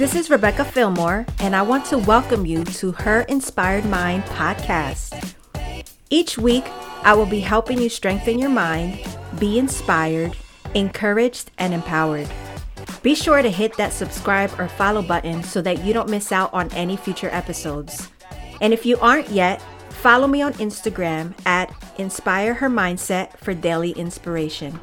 This is Rebecca Fillmore, and I want to welcome you to Her Inspired Mind podcast. Each week, I will be helping you strengthen your mind, be inspired, encouraged, and empowered. Be sure to hit that subscribe or follow button so that you don't miss out on any future episodes. And if you aren't yet, follow me on Instagram at Inspire Her Mindset for daily inspiration.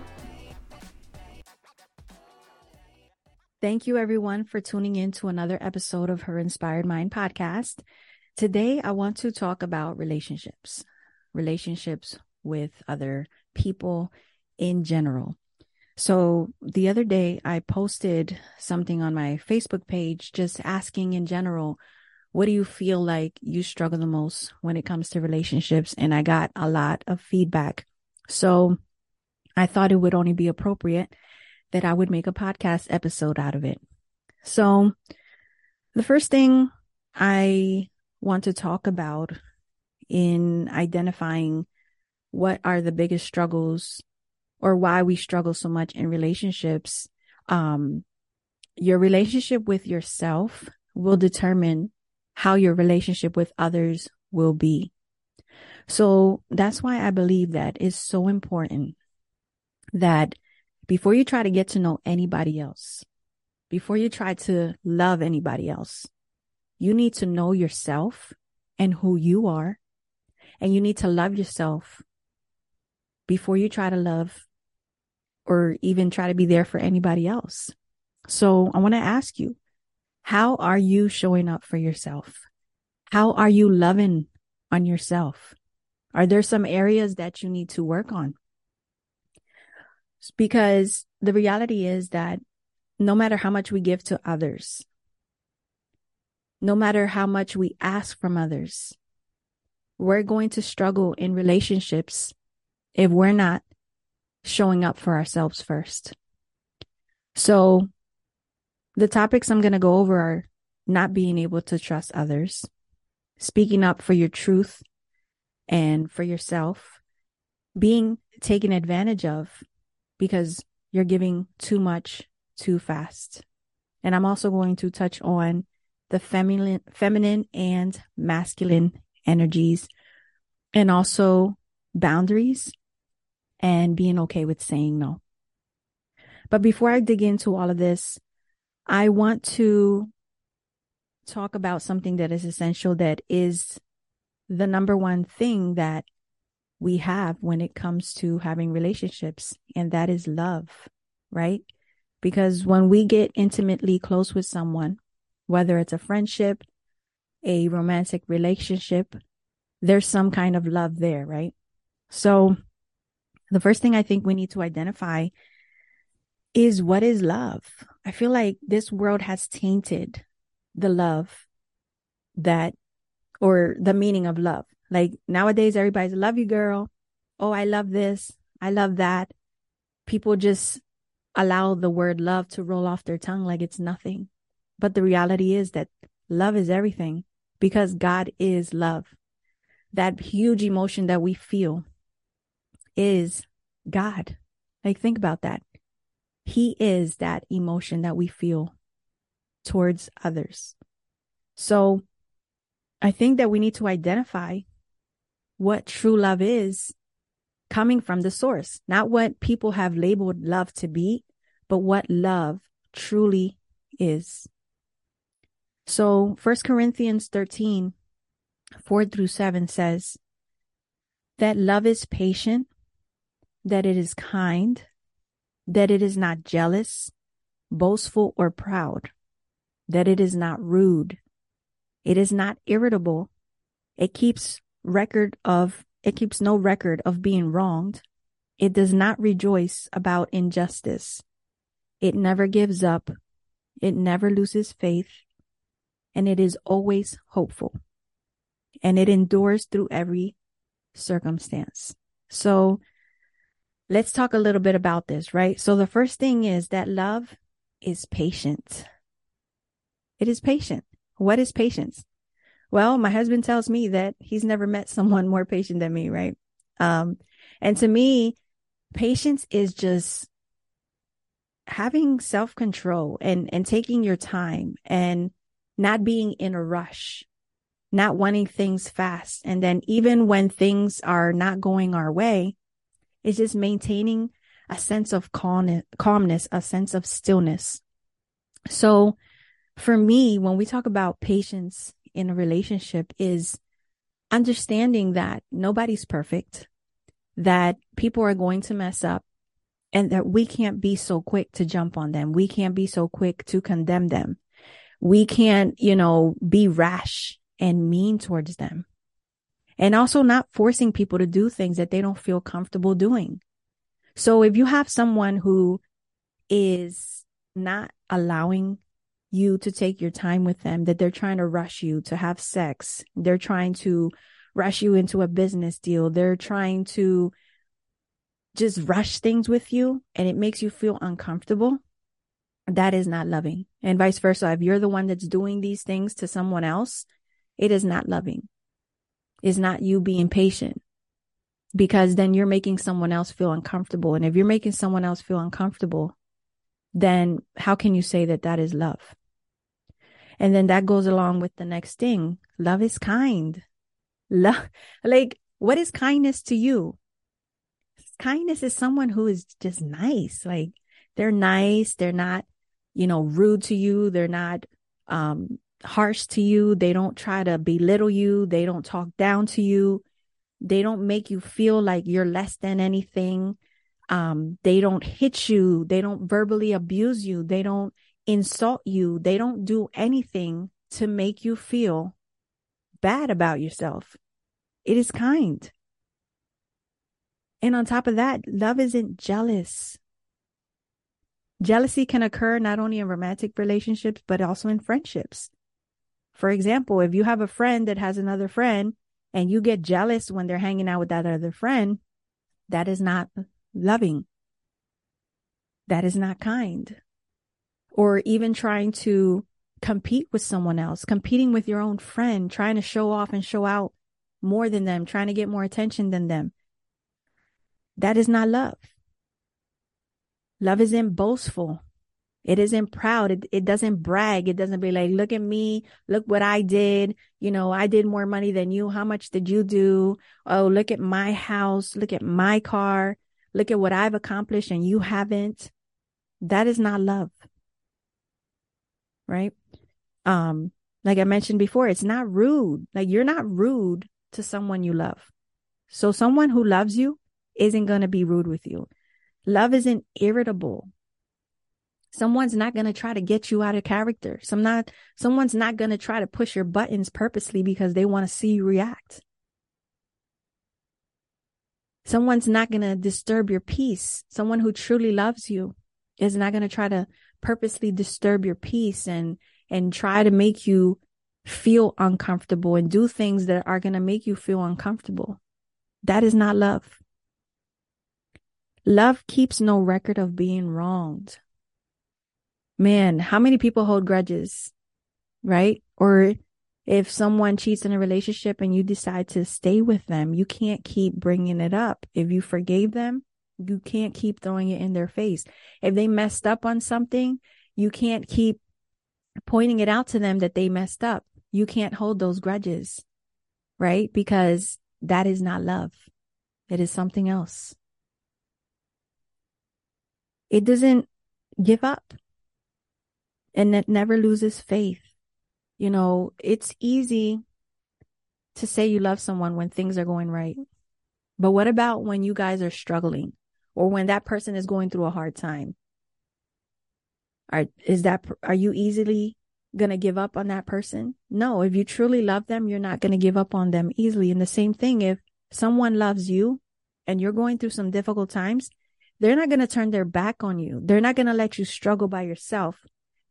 Thank you, everyone, for tuning in to another episode of Her Inspired Mind podcast. Today, I want to talk about relationships, relationships with other people in general. So, the other day, I posted something on my Facebook page just asking in general, what do you feel like you struggle the most when it comes to relationships? And I got a lot of feedback. So, I thought it would only be appropriate that I would make a podcast episode out of it. So the first thing I want to talk about in identifying what are the biggest struggles or why we struggle so much in relationships, um, your relationship with yourself will determine how your relationship with others will be. So that's why I believe that it's so important that before you try to get to know anybody else, before you try to love anybody else, you need to know yourself and who you are. And you need to love yourself before you try to love or even try to be there for anybody else. So I want to ask you, how are you showing up for yourself? How are you loving on yourself? Are there some areas that you need to work on? Because the reality is that no matter how much we give to others, no matter how much we ask from others, we're going to struggle in relationships if we're not showing up for ourselves first. So the topics I'm going to go over are not being able to trust others, speaking up for your truth and for yourself, being taken advantage of because you're giving too much too fast. And I'm also going to touch on the feminine, feminine and masculine energies and also boundaries and being okay with saying no. But before I dig into all of this, I want to talk about something that is essential that is the number one thing that we have when it comes to having relationships, and that is love, right? Because when we get intimately close with someone, whether it's a friendship, a romantic relationship, there's some kind of love there, right? So the first thing I think we need to identify is what is love? I feel like this world has tainted the love that, or the meaning of love. Like nowadays, everybody's love you, girl. Oh, I love this. I love that. People just allow the word love to roll off their tongue like it's nothing. But the reality is that love is everything because God is love. That huge emotion that we feel is God. Like, think about that. He is that emotion that we feel towards others. So I think that we need to identify what true love is coming from the source, not what people have labeled love to be, but what love truly is. So First Corinthians 13, 4 through 7 says that love is patient, that it is kind, that it is not jealous, boastful, or proud, that it is not rude, it is not irritable, it keeps record of, it keeps no record of being wronged. It does not rejoice about injustice. It never gives up. It never loses faith. And it is always hopeful. And it endures through every circumstance. So let's talk a little bit about this, right? So the first thing is that love is patient. It is patient. What is patience? Well, my husband tells me that he's never met someone more patient than me, right? Um, and to me, patience is just having self-control and and taking your time and not being in a rush not wanting things fast and then even when things are not going our way it's just maintaining a sense of calmness a sense of stillness so for me when we talk about patience in a relationship is understanding that nobody's perfect that people are going to mess up and that we can't be so quick to jump on them. We can't be so quick to condemn them. We can't, you know, be rash and mean towards them. And also not forcing people to do things that they don't feel comfortable doing. So if you have someone who is not allowing you to take your time with them, that they're trying to rush you to have sex, they're trying to rush you into a business deal, they're trying to just rush things with you and it makes you feel uncomfortable, that is not loving. And vice versa. If you're the one that's doing these things to someone else, it is not loving. It's not you being patient because then you're making someone else feel uncomfortable. And if you're making someone else feel uncomfortable, then how can you say that that is love? And then that goes along with the next thing. Love is kind. Love, like, what is kindness to you? kindness is someone who is just nice. Like they're nice. They're not, you know, rude to you. They're not, um, harsh to you. They don't try to belittle you. They don't talk down to you. They don't make you feel like you're less than anything. Um, they don't hit you. They don't verbally abuse you. They don't insult you. They don't do anything to make you feel bad about yourself. It is kind. And on top of that, love isn't jealous. Jealousy can occur not only in romantic relationships, but also in friendships. For example, if you have a friend that has another friend and you get jealous when they're hanging out with that other friend, that is not loving. That is not kind. Or even trying to compete with someone else, competing with your own friend, trying to show off and show out more than them, trying to get more attention than them. That is not love. Love isn't boastful. It isn't proud. It, it doesn't brag. It doesn't be like, look at me. Look what I did. You know, I did more money than you. How much did you do? Oh, look at my house. Look at my car. Look at what I've accomplished and you haven't. That is not love. Right? Um, like I mentioned before, it's not rude. Like you're not rude to someone you love. So someone who loves you isn't going to be rude with you. Love isn't irritable. Someone's not going to try to get you out of character. Some not, someone's not going to try to push your buttons purposely because they want to see you react. Someone's not going to disturb your peace. Someone who truly loves you is not going to try to purposely disturb your peace and, and try to make you feel uncomfortable and do things that are going to make you feel uncomfortable. That is not love. Love keeps no record of being wronged. Man, how many people hold grudges, right? Or if someone cheats in a relationship and you decide to stay with them, you can't keep bringing it up. If you forgave them, you can't keep throwing it in their face. If they messed up on something, you can't keep pointing it out to them that they messed up. You can't hold those grudges, right? Because that is not love. It is something else it doesn't give up and it never loses faith. You know, it's easy to say you love someone when things are going right. But what about when you guys are struggling or when that person is going through a hard time? Are, is that, are you easily going to give up on that person? No, if you truly love them, you're not going to give up on them easily. And the same thing, if someone loves you and you're going through some difficult times, they're not going to turn their back on you. They're not going to let you struggle by yourself.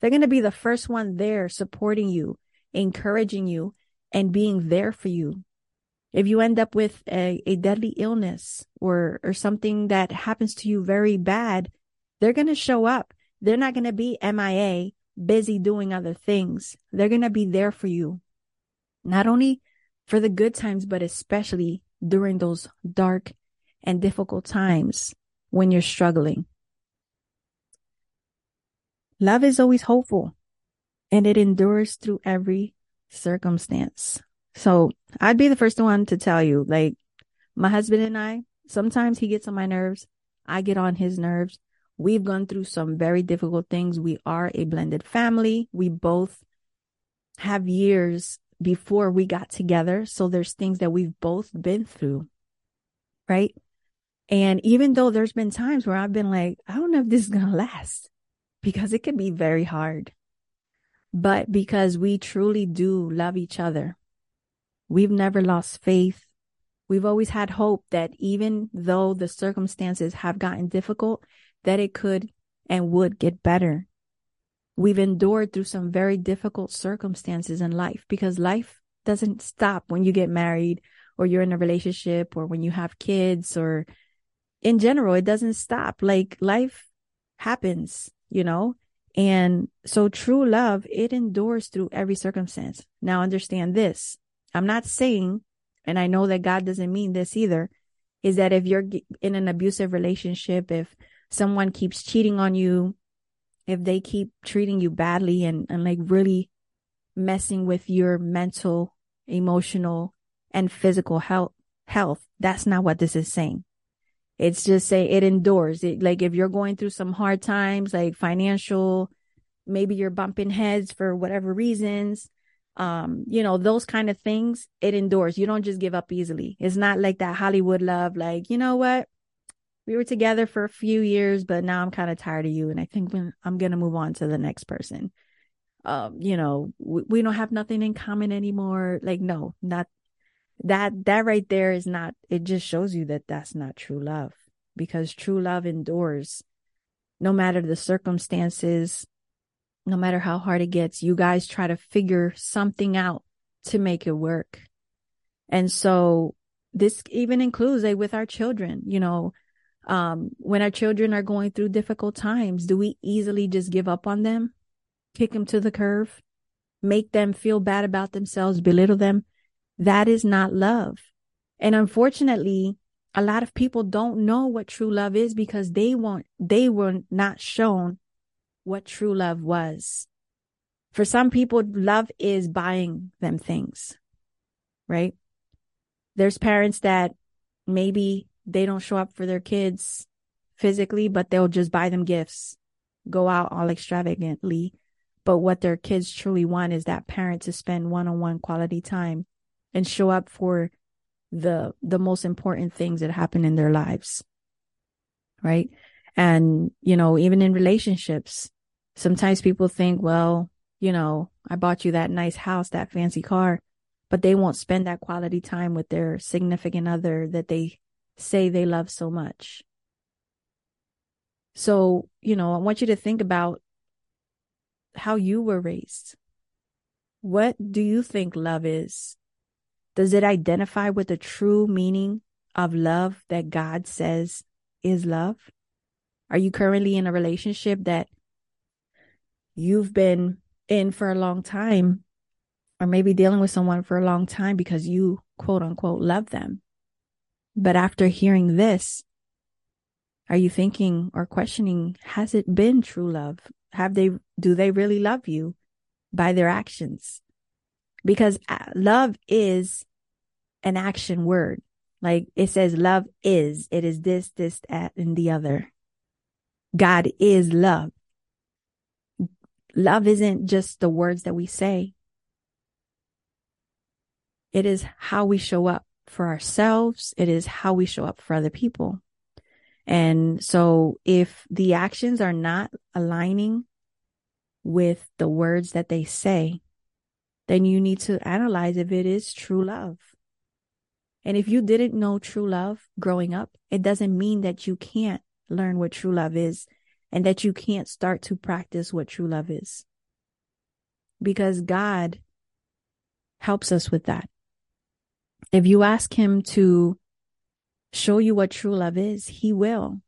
They're going to be the first one there supporting you, encouraging you, and being there for you. If you end up with a, a deadly illness or, or something that happens to you very bad, they're going to show up. They're not going to be MIA, busy doing other things. They're going to be there for you. Not only for the good times, but especially during those dark and difficult times when you're struggling. Love is always hopeful and it endures through every circumstance. So I'd be the first one to tell you, like my husband and I, sometimes he gets on my nerves. I get on his nerves. We've gone through some very difficult things. We are a blended family. We both have years before we got together. So there's things that we've both been through. Right. And even though there's been times where I've been like, I don't know if this is going to last because it can be very hard. But because we truly do love each other, we've never lost faith. We've always had hope that even though the circumstances have gotten difficult, that it could and would get better. We've endured through some very difficult circumstances in life because life doesn't stop when you get married or you're in a relationship or when you have kids or in general, it doesn't stop. Like life happens, you know? And so true love, it endures through every circumstance. Now understand this. I'm not saying, and I know that God doesn't mean this either, is that if you're in an abusive relationship, if someone keeps cheating on you, if they keep treating you badly and, and like really messing with your mental, emotional, and physical health, health, that's not what this is saying. It's just say it endures it. Like if you're going through some hard times, like financial, maybe you're bumping heads for whatever reasons, um, you know, those kind of things, it endures. You don't just give up easily. It's not like that Hollywood love, like, you know what? we were together for a few years, but now I'm kind of tired of you. And I think I'm going to move on to the next person. Um, you know, we, we don't have nothing in common anymore. Like, no, not that, that right there is not, it just shows you that that's not true love because true love endures no matter the circumstances, no matter how hard it gets. You guys try to figure something out to make it work. And so this even includes like with our children, you know, um, when our children are going through difficult times, do we easily just give up on them, kick them to the curve, make them feel bad about themselves, belittle them? That is not love. And unfortunately, a lot of people don't know what true love is because they want they were not shown what true love was. For some people, love is buying them things, right? There's parents that maybe they don't show up for their kids physically, but they'll just buy them gifts, go out all extravagantly. But what their kids truly want is that parent to spend one on one quality time and show up for the, the most important things that happen in their lives. Right. And, you know, even in relationships, sometimes people think, well, you know, I bought you that nice house, that fancy car, but they won't spend that quality time with their significant other that they say they love so much. So, you know, I want you to think about how you were raised. What do you think love is? Does it identify with the true meaning of love that God says is love? Are you currently in a relationship that you've been in for a long time, or maybe dealing with someone for a long time because you quote unquote love them? But after hearing this, are you thinking or questioning, has it been true love? Have they, do they really love you by their actions? Because uh, love is an action word. Like it says, love is, it is this, this, that, and the other. God is love. Love isn't just the words that we say. It is how we show up for ourselves. It is how we show up for other people. And so if the actions are not aligning with the words that they say, then you need to analyze if it is true love. And if you didn't know true love growing up, it doesn't mean that you can't learn what true love is and that you can't start to practice what true love is. Because God helps us with that if you ask him to show you what true love is, he will.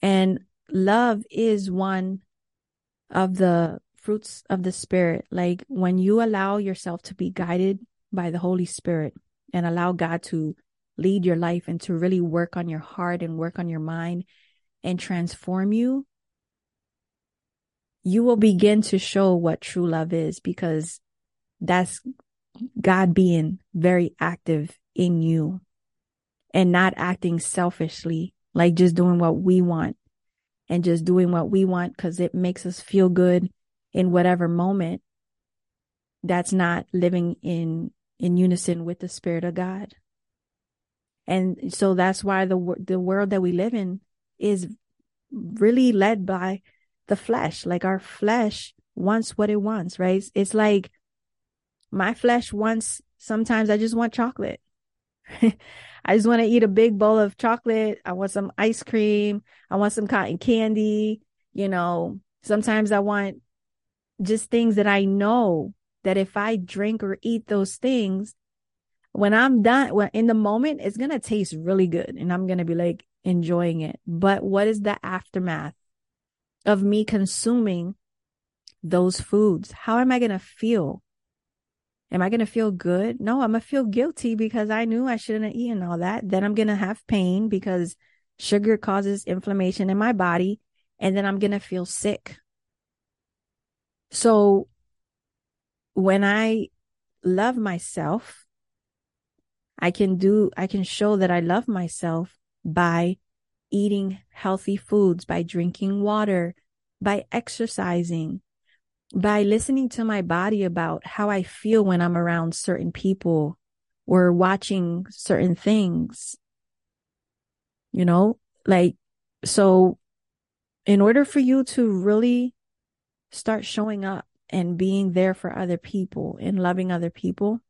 And love is one of the fruits of the spirit. Like when you allow yourself to be guided by the Holy Spirit and allow God to lead your life and to really work on your heart and work on your mind and transform you, you will begin to show what true love is because that's God being very active in you and not acting selfishly, like just doing what we want and just doing what we want because it makes us feel good in whatever moment. That's not living in, in unison with the spirit of God. And so that's why the, the world that we live in is really led by the flesh. Like our flesh wants what it wants, right? It's like my flesh wants, sometimes I just want chocolate. I just want to eat a big bowl of chocolate. I want some ice cream. I want some cotton candy. You know, sometimes I want just things that I know that if I drink or eat those things, when I'm done, when in the moment, it's going to taste really good and I'm going to be like enjoying it. But what is the aftermath of me consuming those foods? How am I going to feel? Am I going to feel good? No, I'm going to feel guilty because I knew I shouldn't have eaten all that. Then I'm going to have pain because sugar causes inflammation in my body. And then I'm going to feel sick. So when I love myself, I can do, I can show that I love myself by eating healthy foods, by drinking water, by exercising, by listening to my body about how I feel when I'm around certain people or watching certain things. You know, like, so in order for you to really start showing up and being there for other people and loving other people,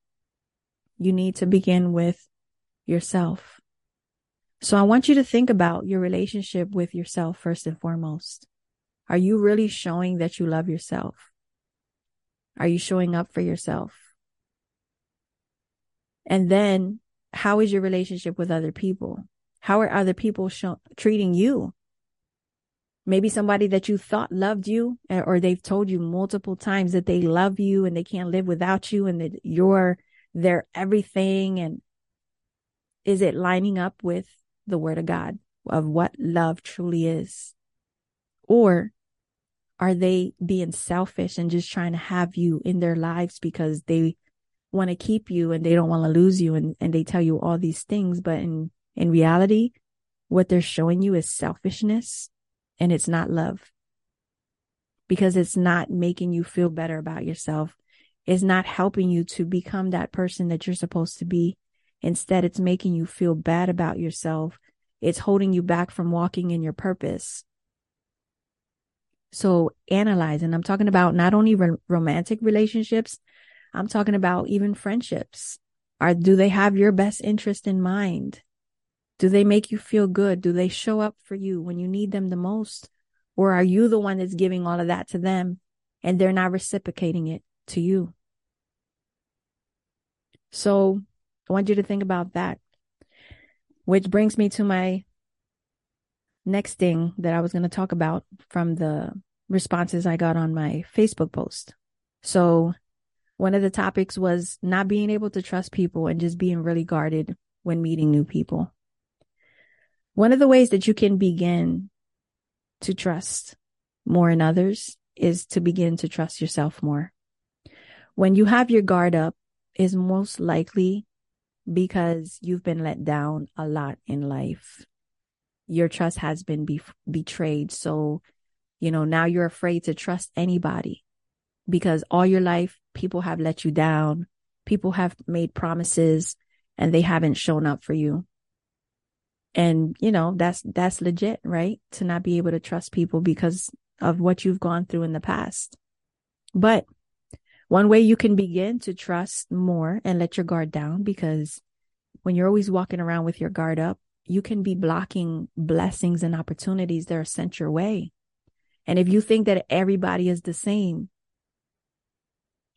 you need to begin with yourself. So I want you to think about your relationship with yourself first and foremost. Are you really showing that you love yourself? Are you showing up for yourself? And then how is your relationship with other people? How are other people show, treating you? Maybe somebody that you thought loved you eh, or they've told you multiple times that they love you and they can't live without you and that you're their everything. And is it lining up with the word of God of what love truly is? Or are they being selfish and just trying to have you in their lives because they want to keep you and they don't want to lose you and, and they tell you all these things but in in reality what they're showing you is selfishness and it's not love. Because it's not making you feel better about yourself. It's not helping you to become that person that you're supposed to be. Instead it's making you feel bad about yourself. It's holding you back from walking in your purpose. So analyze, and I'm talking about not only ro- romantic relationships, I'm talking about even friendships. Are, do they have your best interest in mind? Do they make you feel good? Do they show up for you when you need them the most? Or are you the one that's giving all of that to them and they're not reciprocating it to you? So I want you to think about that. Which brings me to my next thing that I was going to talk about from the responses I got on my Facebook post. So one of the topics was not being able to trust people and just being really guarded when meeting new people. One of the ways that you can begin to trust more in others is to begin to trust yourself more. When you have your guard up is most likely because you've been let down a lot in life your trust has been be- betrayed. So, you know, now you're afraid to trust anybody because all your life people have let you down. People have made promises and they haven't shown up for you. And, you know, that's, that's legit, right? To not be able to trust people because of what you've gone through in the past. But one way you can begin to trust more and let your guard down because when you're always walking around with your guard up, you can be blocking blessings and opportunities that are sent your way. And if you think that everybody is the same,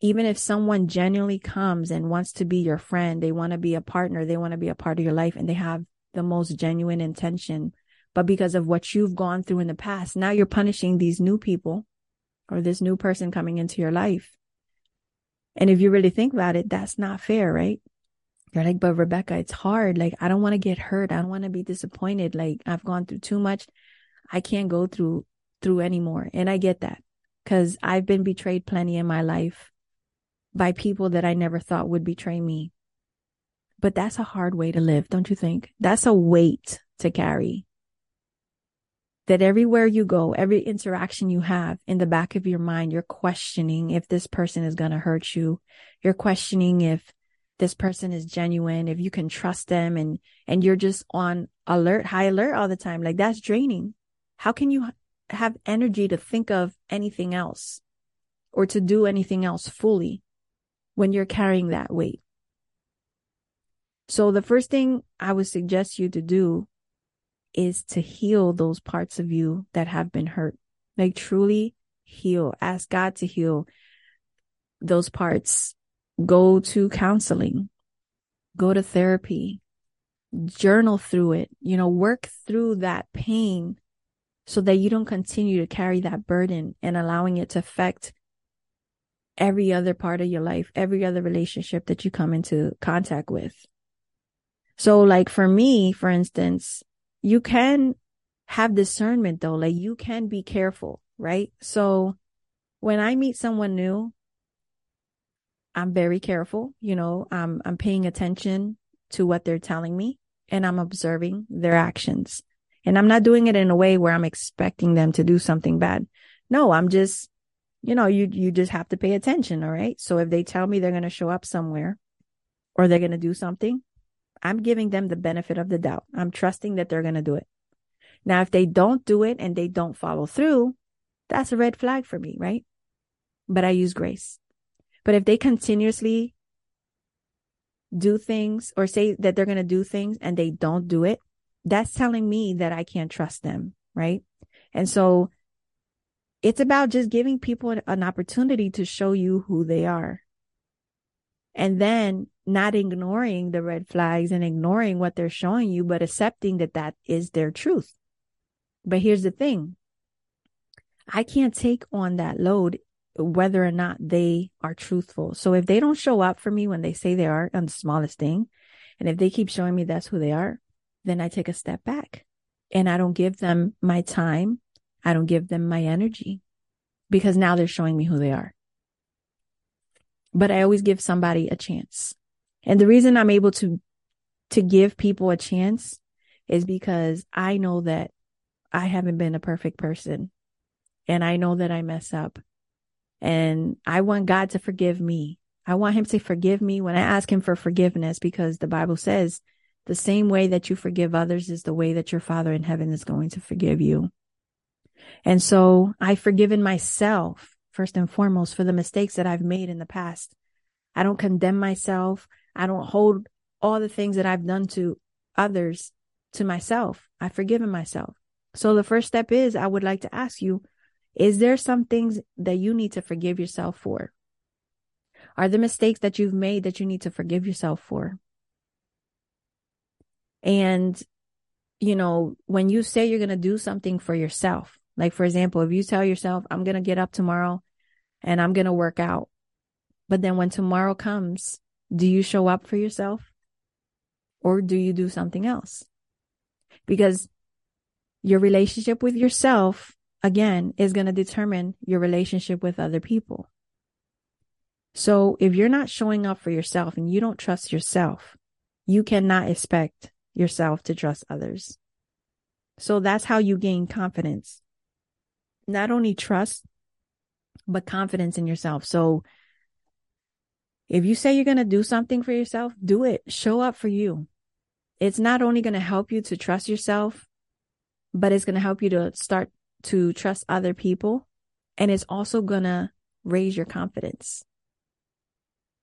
even if someone genuinely comes and wants to be your friend, they want to be a partner, they want to be a part of your life, and they have the most genuine intention. But because of what you've gone through in the past, now you're punishing these new people or this new person coming into your life. And if you really think about it, that's not fair, right? You're like, but Rebecca, it's hard. Like, I don't want to get hurt. I don't want to be disappointed. Like, I've gone through too much. I can't go through, through anymore. And I get that. because I've been betrayed plenty in my life by people that I never thought would betray me. But that's a hard way to live, don't you think? That's a weight to carry. That everywhere you go, every interaction you have in the back of your mind, you're questioning if this person is going to hurt you. You're questioning if this person is genuine, if you can trust them and, and you're just on alert, high alert all the time. Like that's draining. How can you have energy to think of anything else or to do anything else fully when you're carrying that weight? So the first thing I would suggest you to do is to heal those parts of you that have been hurt. Like truly heal. Ask God to heal those parts go to counseling, go to therapy, journal through it, you know, work through that pain so that you don't continue to carry that burden and allowing it to affect every other part of your life, every other relationship that you come into contact with. So like for me, for instance, you can have discernment though, like you can be careful, right? So when I meet someone new, I'm very careful. You know, I'm, I'm paying attention to what they're telling me and I'm observing their actions. And I'm not doing it in a way where I'm expecting them to do something bad. No, I'm just, you know, you, you just have to pay attention. All right. So if they tell me they're going to show up somewhere or they're going to do something, I'm giving them the benefit of the doubt. I'm trusting that they're going to do it. Now, if they don't do it and they don't follow through, that's a red flag for me, right? But I use grace. But if they continuously do things or say that they're going to do things and they don't do it, that's telling me that I can't trust them. Right. And so it's about just giving people an opportunity to show you who they are. And then not ignoring the red flags and ignoring what they're showing you, but accepting that that is their truth. But here's the thing. I can't take on that load whether or not they are truthful. So if they don't show up for me when they say they are on the smallest thing, and if they keep showing me that's who they are, then I take a step back and I don't give them my time. I don't give them my energy because now they're showing me who they are. But I always give somebody a chance. And the reason I'm able to, to give people a chance is because I know that I haven't been a perfect person and I know that I mess up and I want God to forgive me. I want him to forgive me when I ask him for forgiveness because the Bible says the same way that you forgive others is the way that your father in heaven is going to forgive you. And so I've forgiven myself first and foremost for the mistakes that I've made in the past. I don't condemn myself. I don't hold all the things that I've done to others to myself. I've forgiven myself. So the first step is I would like to ask you, is there some things that you need to forgive yourself for? Are the mistakes that you've made that you need to forgive yourself for? And, you know, when you say you're going to do something for yourself, like for example, if you tell yourself, I'm going to get up tomorrow and I'm going to work out. But then when tomorrow comes, do you show up for yourself or do you do something else? Because your relationship with yourself again, is going to determine your relationship with other people. So if you're not showing up for yourself and you don't trust yourself, you cannot expect yourself to trust others. So that's how you gain confidence. Not only trust, but confidence in yourself. So if you say you're going to do something for yourself, do it. Show up for you. It's not only going to help you to trust yourself, but it's going to help you to start to trust other people. And it's also going to raise your confidence,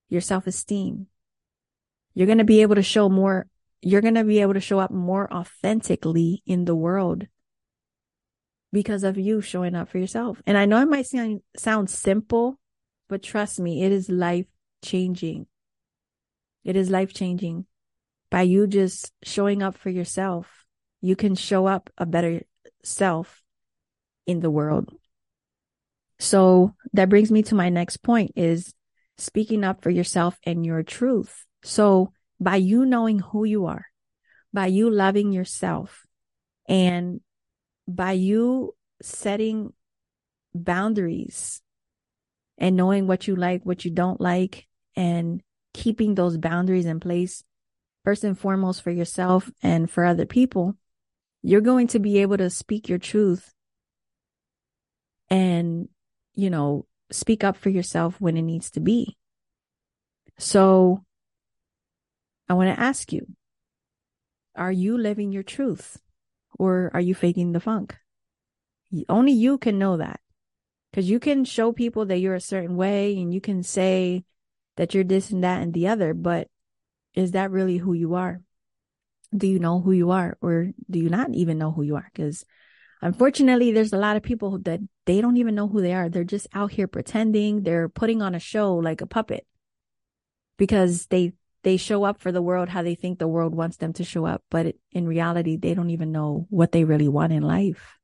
your self esteem. You're going to be able to show more, you're going to be able to show up more authentically in the world because of you showing up for yourself. And I know it might sound, sound simple, but trust me, it is life changing. It is life changing. By you just showing up for yourself, you can show up a better self in the world. So that brings me to my next point is speaking up for yourself and your truth. So by you knowing who you are, by you loving yourself and by you setting boundaries and knowing what you like, what you don't like, and keeping those boundaries in place, first and foremost for yourself and for other people, you're going to be able to speak your truth and, you know, speak up for yourself when it needs to be. So I want to ask you, are you living your truth or are you faking the funk? Only you can know that because you can show people that you're a certain way and you can say that you're this and that and the other, but is that really who you are? Do you know who you are or do you not even know who you are? Because unfortunately, there's a lot of people that they don't even know who they are. They're just out here pretending they're putting on a show like a puppet because they they show up for the world how they think the world wants them to show up, but in reality, they don't even know what they really want in life.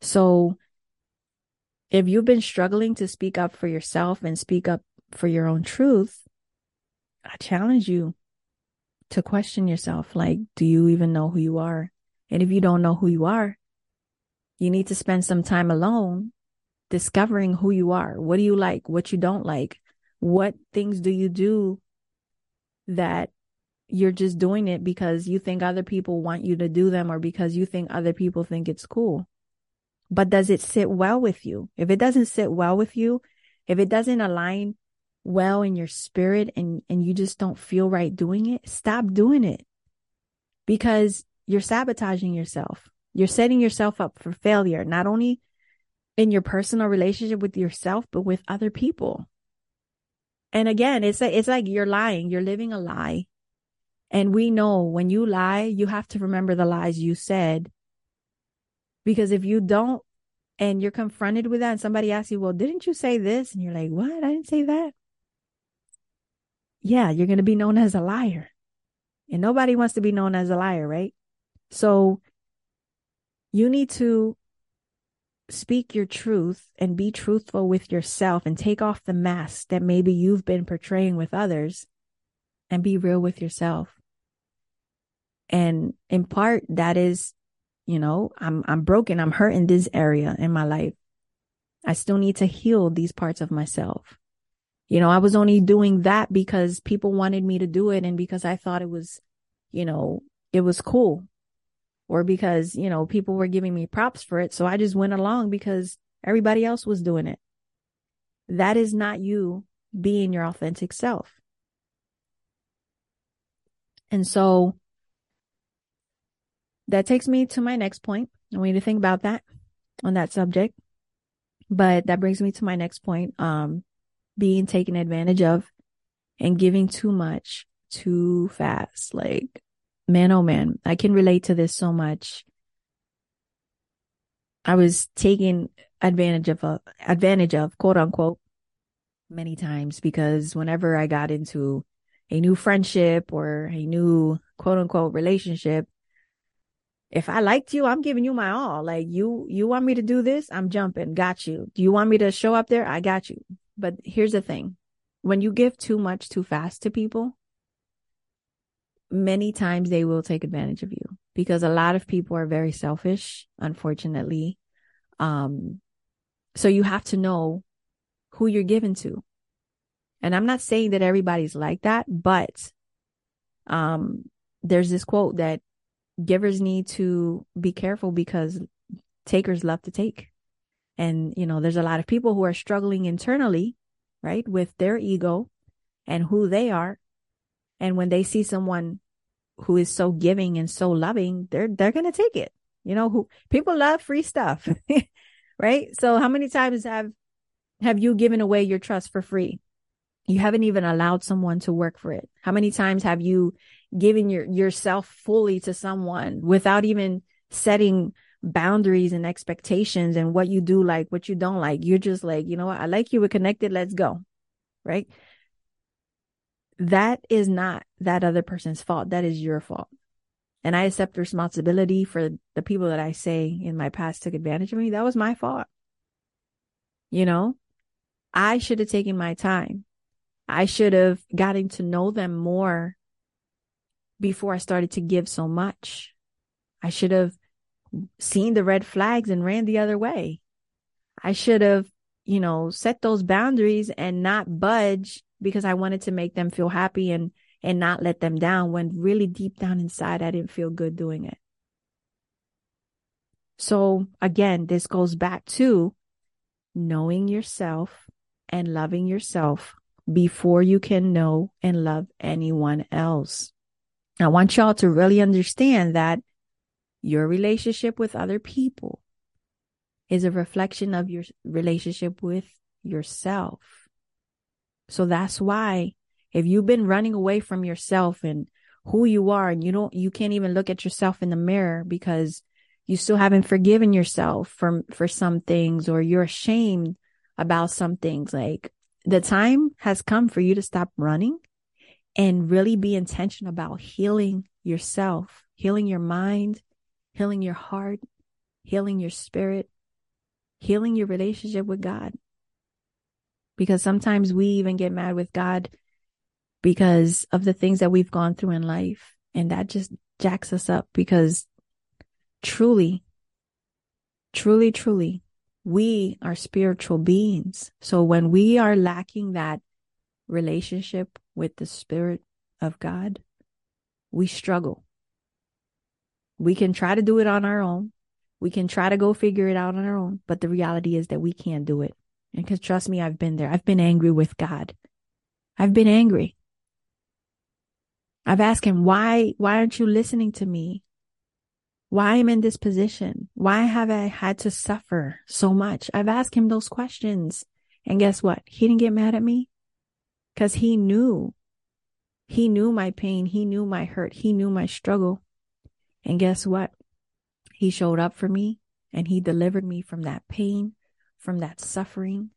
So if you've been struggling to speak up for yourself and speak up for your own truth, I challenge you to question yourself. Like, do you even know who you are? And if you don't know who you are, you need to spend some time alone discovering who you are. What do you like? What you don't like? What things do you do that you're just doing it because you think other people want you to do them or because you think other people think it's cool? But does it sit well with you? If it doesn't sit well with you, if it doesn't align well in your spirit and and you just don't feel right doing it, stop doing it. Because you're sabotaging yourself. You're setting yourself up for failure, not only in your personal relationship with yourself, but with other people. And again, it's like, it's like you're lying. You're living a lie. And we know when you lie, you have to remember the lies you said. Because if you don't, and you're confronted with that, and somebody asks you, well, didn't you say this? And you're like, what? I didn't say that yeah, you're going to be known as a liar. And nobody wants to be known as a liar, right? So you need to speak your truth and be truthful with yourself and take off the mask that maybe you've been portraying with others and be real with yourself. And in part, that is, you know, I'm, I'm broken. I'm hurt in this area in my life. I still need to heal these parts of myself. You know, I was only doing that because people wanted me to do it and because I thought it was, you know, it was cool or because, you know, people were giving me props for it. So I just went along because everybody else was doing it. That is not you being your authentic self. And so that takes me to my next point. I want you to think about that on that subject. But that brings me to my next point. Um, being taken advantage of and giving too much too fast. Like, man, oh man, I can relate to this so much. I was taken advantage of, a, advantage of, quote unquote, many times because whenever I got into a new friendship or a new quote unquote relationship, if I liked you, I'm giving you my all. Like you, you want me to do this? I'm jumping. Got you. Do you want me to show up there? I got you. But here's the thing when you give too much too fast to people, many times they will take advantage of you because a lot of people are very selfish, unfortunately. Um, so you have to know who you're giving to. And I'm not saying that everybody's like that, but um, there's this quote that givers need to be careful because takers love to take. And, you know, there's a lot of people who are struggling internally, right, with their ego and who they are. And when they see someone who is so giving and so loving, they're, they're going to take it. You know, who people love free stuff, right? So how many times have, have you given away your trust for free? You haven't even allowed someone to work for it. How many times have you given your, yourself fully to someone without even setting boundaries and expectations and what you do like, what you don't like. You're just like, you know what? I like you. We're connected. Let's go. Right. That is not that other person's fault. That is your fault. And I accept responsibility for the people that I say in my past took advantage of me. That was my fault. You know, I should have taken my time. I should have gotten to know them more before I started to give so much. I should have seen the red flags and ran the other way. I should have, you know, set those boundaries and not budge because I wanted to make them feel happy and and not let them down when really deep down inside I didn't feel good doing it. So again, this goes back to knowing yourself and loving yourself before you can know and love anyone else. I want y'all to really understand that your relationship with other people is a reflection of your relationship with yourself. So that's why if you've been running away from yourself and who you are and you don't, you can't even look at yourself in the mirror because you still haven't forgiven yourself for, for some things or you're ashamed about some things. Like the time has come for you to stop running and really be intentional about healing yourself, healing your mind, healing your heart, healing your spirit, healing your relationship with God. Because sometimes we even get mad with God because of the things that we've gone through in life. And that just jacks us up because truly, truly, truly, we are spiritual beings. So when we are lacking that relationship with the Spirit of God, we struggle. We can try to do it on our own. We can try to go figure it out on our own, but the reality is that we can't do it. And because trust me, I've been there. I've been angry with God. I've been angry. I've asked him, why, why aren't you listening to me? Why am I'm in this position? Why have I had to suffer so much? I've asked him those questions. And guess what? He didn't get mad at me because he knew, he knew my pain. He knew my hurt. He knew my struggle. And guess what? He showed up for me and he delivered me from that pain, from that suffering,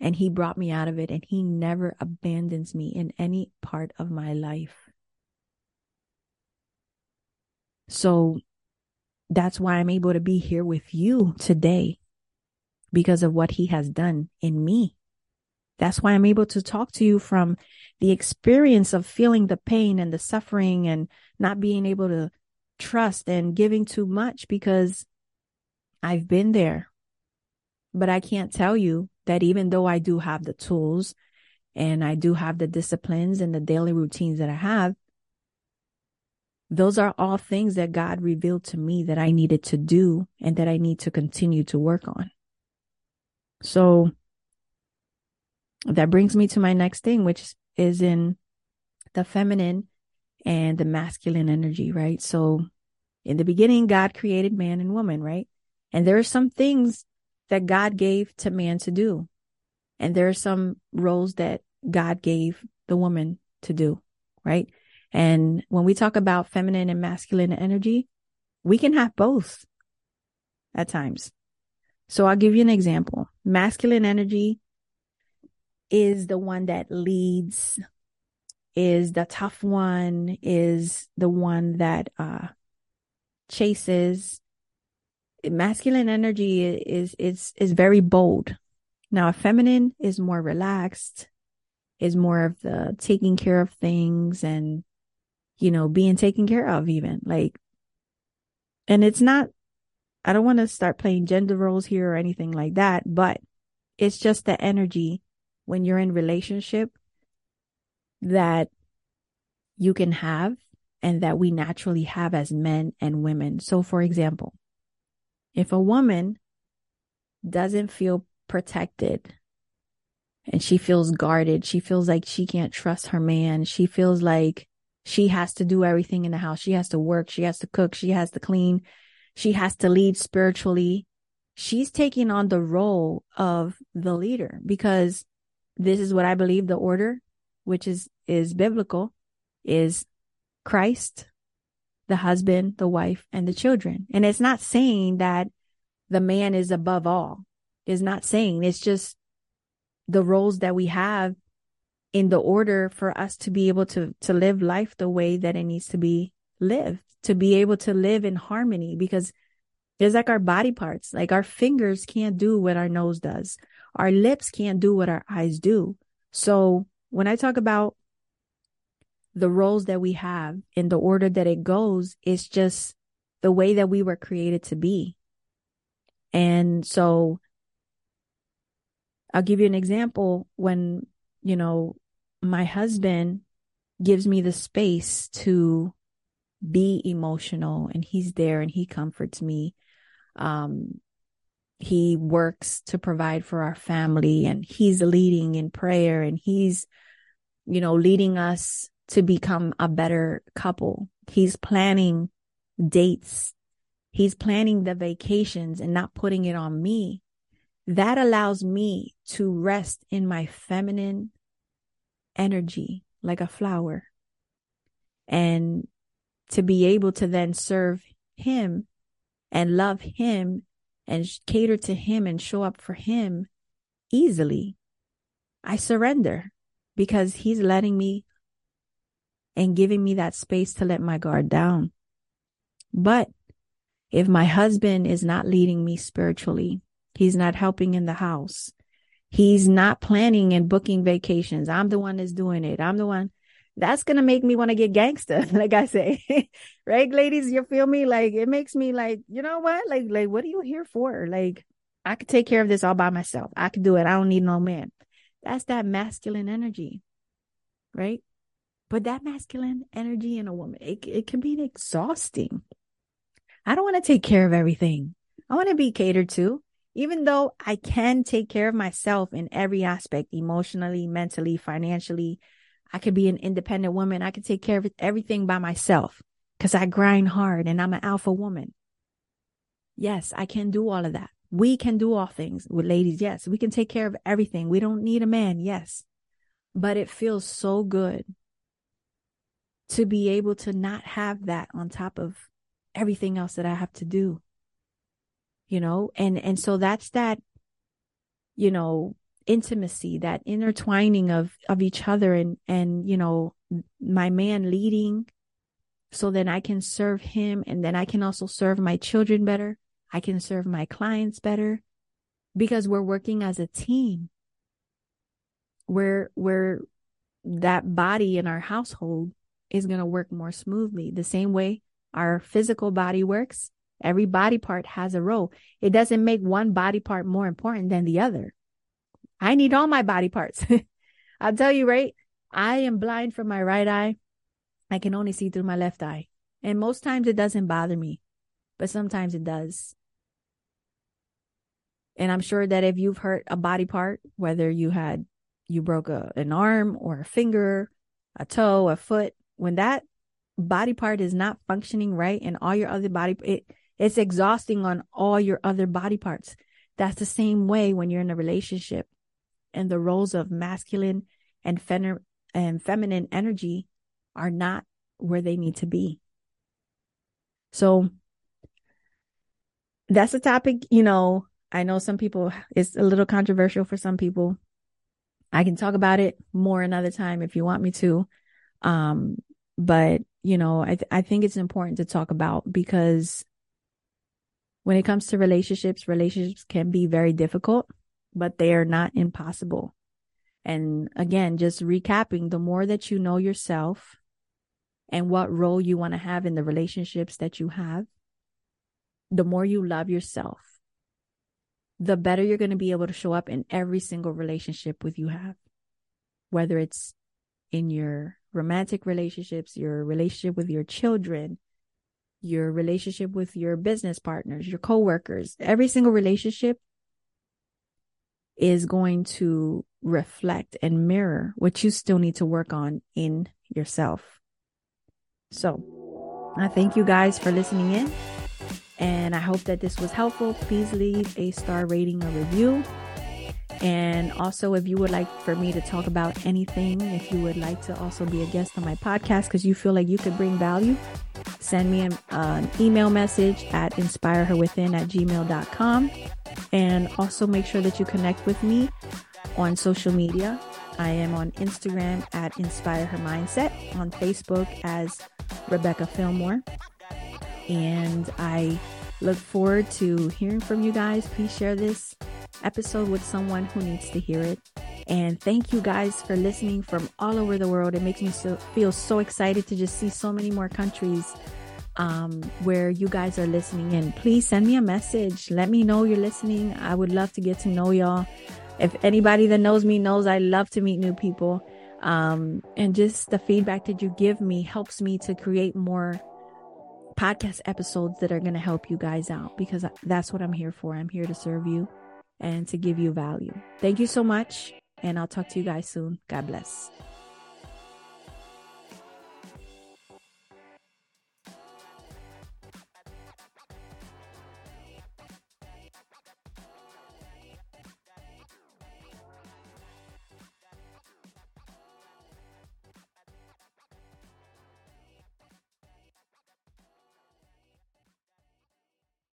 and he brought me out of it. And he never abandons me in any part of my life. So that's why I'm able to be here with you today because of what he has done in me. That's why I'm able to talk to you from the experience of feeling the pain and the suffering and not being able to trust and giving too much because I've been there. But I can't tell you that even though I do have the tools and I do have the disciplines and the daily routines that I have, those are all things that God revealed to me that I needed to do and that I need to continue to work on. So that brings me to my next thing, which is in the feminine and the masculine energy, right? So in the beginning, God created man and woman, right? And there are some things that God gave to man to do. And there are some roles that God gave the woman to do, right? And when we talk about feminine and masculine energy, we can have both at times. So I'll give you an example. Masculine energy is the one that leads, is the tough one, is the one that uh chases. Masculine energy is is is very bold. Now, a feminine is more relaxed, is more of the taking care of things and you know, being taken care of even like, and it's not, I don't want to start playing gender roles here or anything like that, but it's just the energy when you're in relationship that you can have and that we naturally have as men and women. So for example, if a woman doesn't feel protected and she feels guarded, she feels like she can't trust her man, she feels like she has to do everything in the house. She has to work. She has to cook. She has to clean. She has to lead spiritually. She's taking on the role of the leader because this is what I believe the order, which is, is biblical, is Christ, the husband, the wife, and the children. And it's not saying that the man is above all. It's not saying it's just the roles that we have in the order for us to be able to to live life the way that it needs to be lived to be able to live in harmony because it's like our body parts like our fingers can't do what our nose does our lips can't do what our eyes do so when i talk about the roles that we have in the order that it goes is just the way that we were created to be and so I'll give you an example when, you know, my husband gives me the space to be emotional and he's there and he comforts me. Um, he works to provide for our family and he's leading in prayer and he's, you know, leading us to become a better couple. He's planning dates. He's planning the vacations and not putting it on me. That allows me to rest in my feminine energy like a flower and to be able to then serve him and love him and cater to him and show up for him easily. I surrender because he's letting me and giving me that space to let my guard down. But if my husband is not leading me spiritually, he's not helping in the house, he's not planning and booking vacations. I'm the one that's doing it. I'm the one that's going to make me want to get gangster. like I say, right? Ladies, you feel me? Like it makes me like, you know what? Like, like, what are you here for? Like, I could take care of this all by myself. I could do it. I don't need no man. That's that masculine energy, right? But that masculine energy in a woman, it, it can be exhausting. I don't want to take care of everything. I want to be catered to, even though I can take care of myself in every aspect, emotionally, mentally, financially, I could be an independent woman. I could take care of everything by myself because I grind hard and I'm an alpha woman. Yes, I can do all of that. We can do all things with ladies. Yes, we can take care of everything. We don't need a man. Yes. But it feels so good to be able to not have that on top of everything else that I have to do. You know, and, and so that's that, you know, intimacy, that intertwining of, of each other and, and, you know, my man leading so then I can serve him and then I can also serve my children better. I can serve my clients better because we're working as a team. Where, where that body in our household is going to work more smoothly. The same way our physical body works. Every body part has a role. It doesn't make one body part more important than the other. I need all my body parts. I'll tell you, right? I am blind from my right eye. I can only see through my left eye. And most times it doesn't bother me, but sometimes it does. And I'm sure that if you've hurt a body part, whether you had, you broke a, an arm or a finger, a toe, a foot, when that body part is not functioning right and all your other body, it, it's exhausting on all your other body parts. That's the same way when you're in a relationship and the roles of masculine and, fem- and feminine energy are not where they need to be. So that's a topic, you know, I know some people, it's a little controversial for some people. I can talk about it more another time if you want me to. Um, but you know, I, th- I think it's important to talk about because when it comes to relationships, relationships can be very difficult but they are not impossible. And again, just recapping, the more that you know yourself and what role you want to have in the relationships that you have, the more you love yourself, the better you're going to be able to show up in every single relationship with you have, whether it's in your romantic relationships, your relationship with your children, your relationship with your business partners, your coworkers, every single relationship is going to reflect and mirror what you still need to work on in yourself. So I thank you guys for listening in. And I hope that this was helpful. Please leave a star rating or review. And also, if you would like for me to talk about anything, if you would like to also be a guest on my podcast because you feel like you could bring value, send me an, uh, an email message at inspireherwithin at gmail.com. And also make sure that you connect with me on social media. I am on Instagram at Inspire Her Mindset, on Facebook as Rebecca Fillmore. And I look forward to hearing from you guys. Please share this episode with someone who needs to hear it. And thank you guys for listening from all over the world. It makes me so, feel so excited to just see so many more countries um, where you guys are listening. And please send me a message. Let me know you're listening. I would love to get to know y'all. If anybody that knows me knows, I love to meet new people. Um, and just the feedback that you give me helps me to create more podcast episodes that are going to help you guys out because that's what I'm here for. I'm here to serve you and to give you value. Thank you so much, and I'll talk to you guys soon. God bless.